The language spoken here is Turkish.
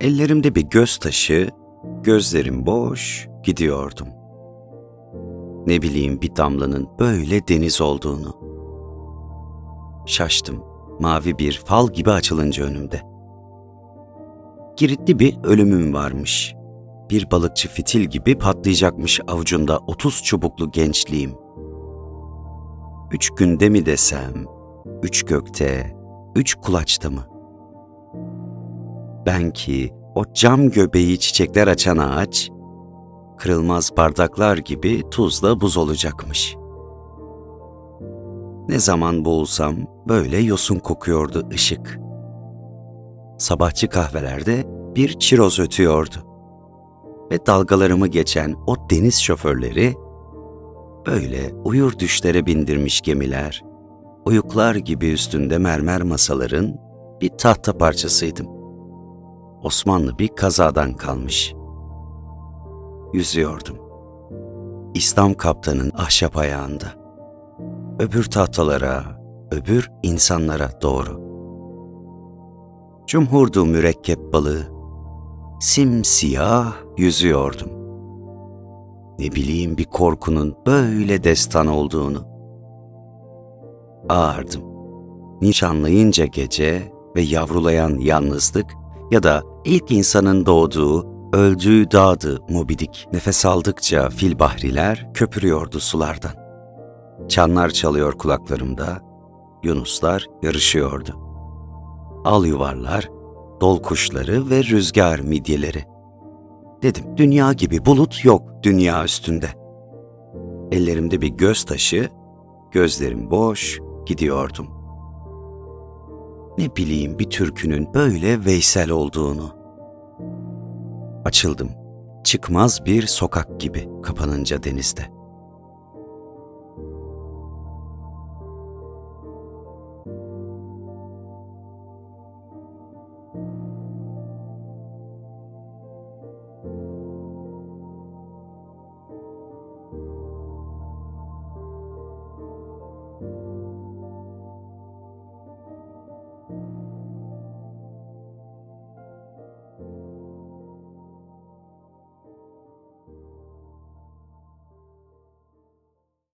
Ellerimde bir göz taşı, gözlerim boş gidiyordum. Ne bileyim bir damlanın böyle deniz olduğunu. Şaştım, mavi bir fal gibi açılınca önümde. Giritli bir ölümüm varmış. Bir balıkçı fitil gibi patlayacakmış avucunda otuz çubuklu gençliğim. Üç günde mi desem, üç gökte, üç kulaçta mı? Ben ki o cam göbeği çiçekler açan ağaç, kırılmaz bardaklar gibi tuzla buz olacakmış. Ne zaman boğulsam böyle yosun kokuyordu ışık. Sabahçı kahvelerde bir çiroz ötüyordu. Ve dalgalarımı geçen o deniz şoförleri böyle uyur düşlere bindirmiş gemiler, uyuklar gibi üstünde mermer masaların bir tahta parçasıydım. Osmanlı bir kazadan kalmış. Yüzüyordum. İslam kaptanın ahşap ayağında. Öbür tahtalara, öbür insanlara doğru. Cumhurdu mürekkep balığı. Simsiyah yüzüyordum. Ne bileyim bir korkunun böyle destan olduğunu. Ağırdım. Nişanlayınca gece ve yavrulayan yalnızlık ya da ilk insanın doğduğu, öldüğü dağdı Mobidik. Nefes aldıkça fil bahriler köpürüyordu sulardan. Çanlar çalıyor kulaklarımda, yunuslar yarışıyordu. Al yuvarlar, dol kuşları ve rüzgar midyeleri. Dedim, dünya gibi bulut yok dünya üstünde. Ellerimde bir göz taşı, gözlerim boş, gidiyordum. Ne bileyim bir türkünün böyle Veysel olduğunu. Açıldım. Çıkmaz bir sokak gibi kapanınca denizde.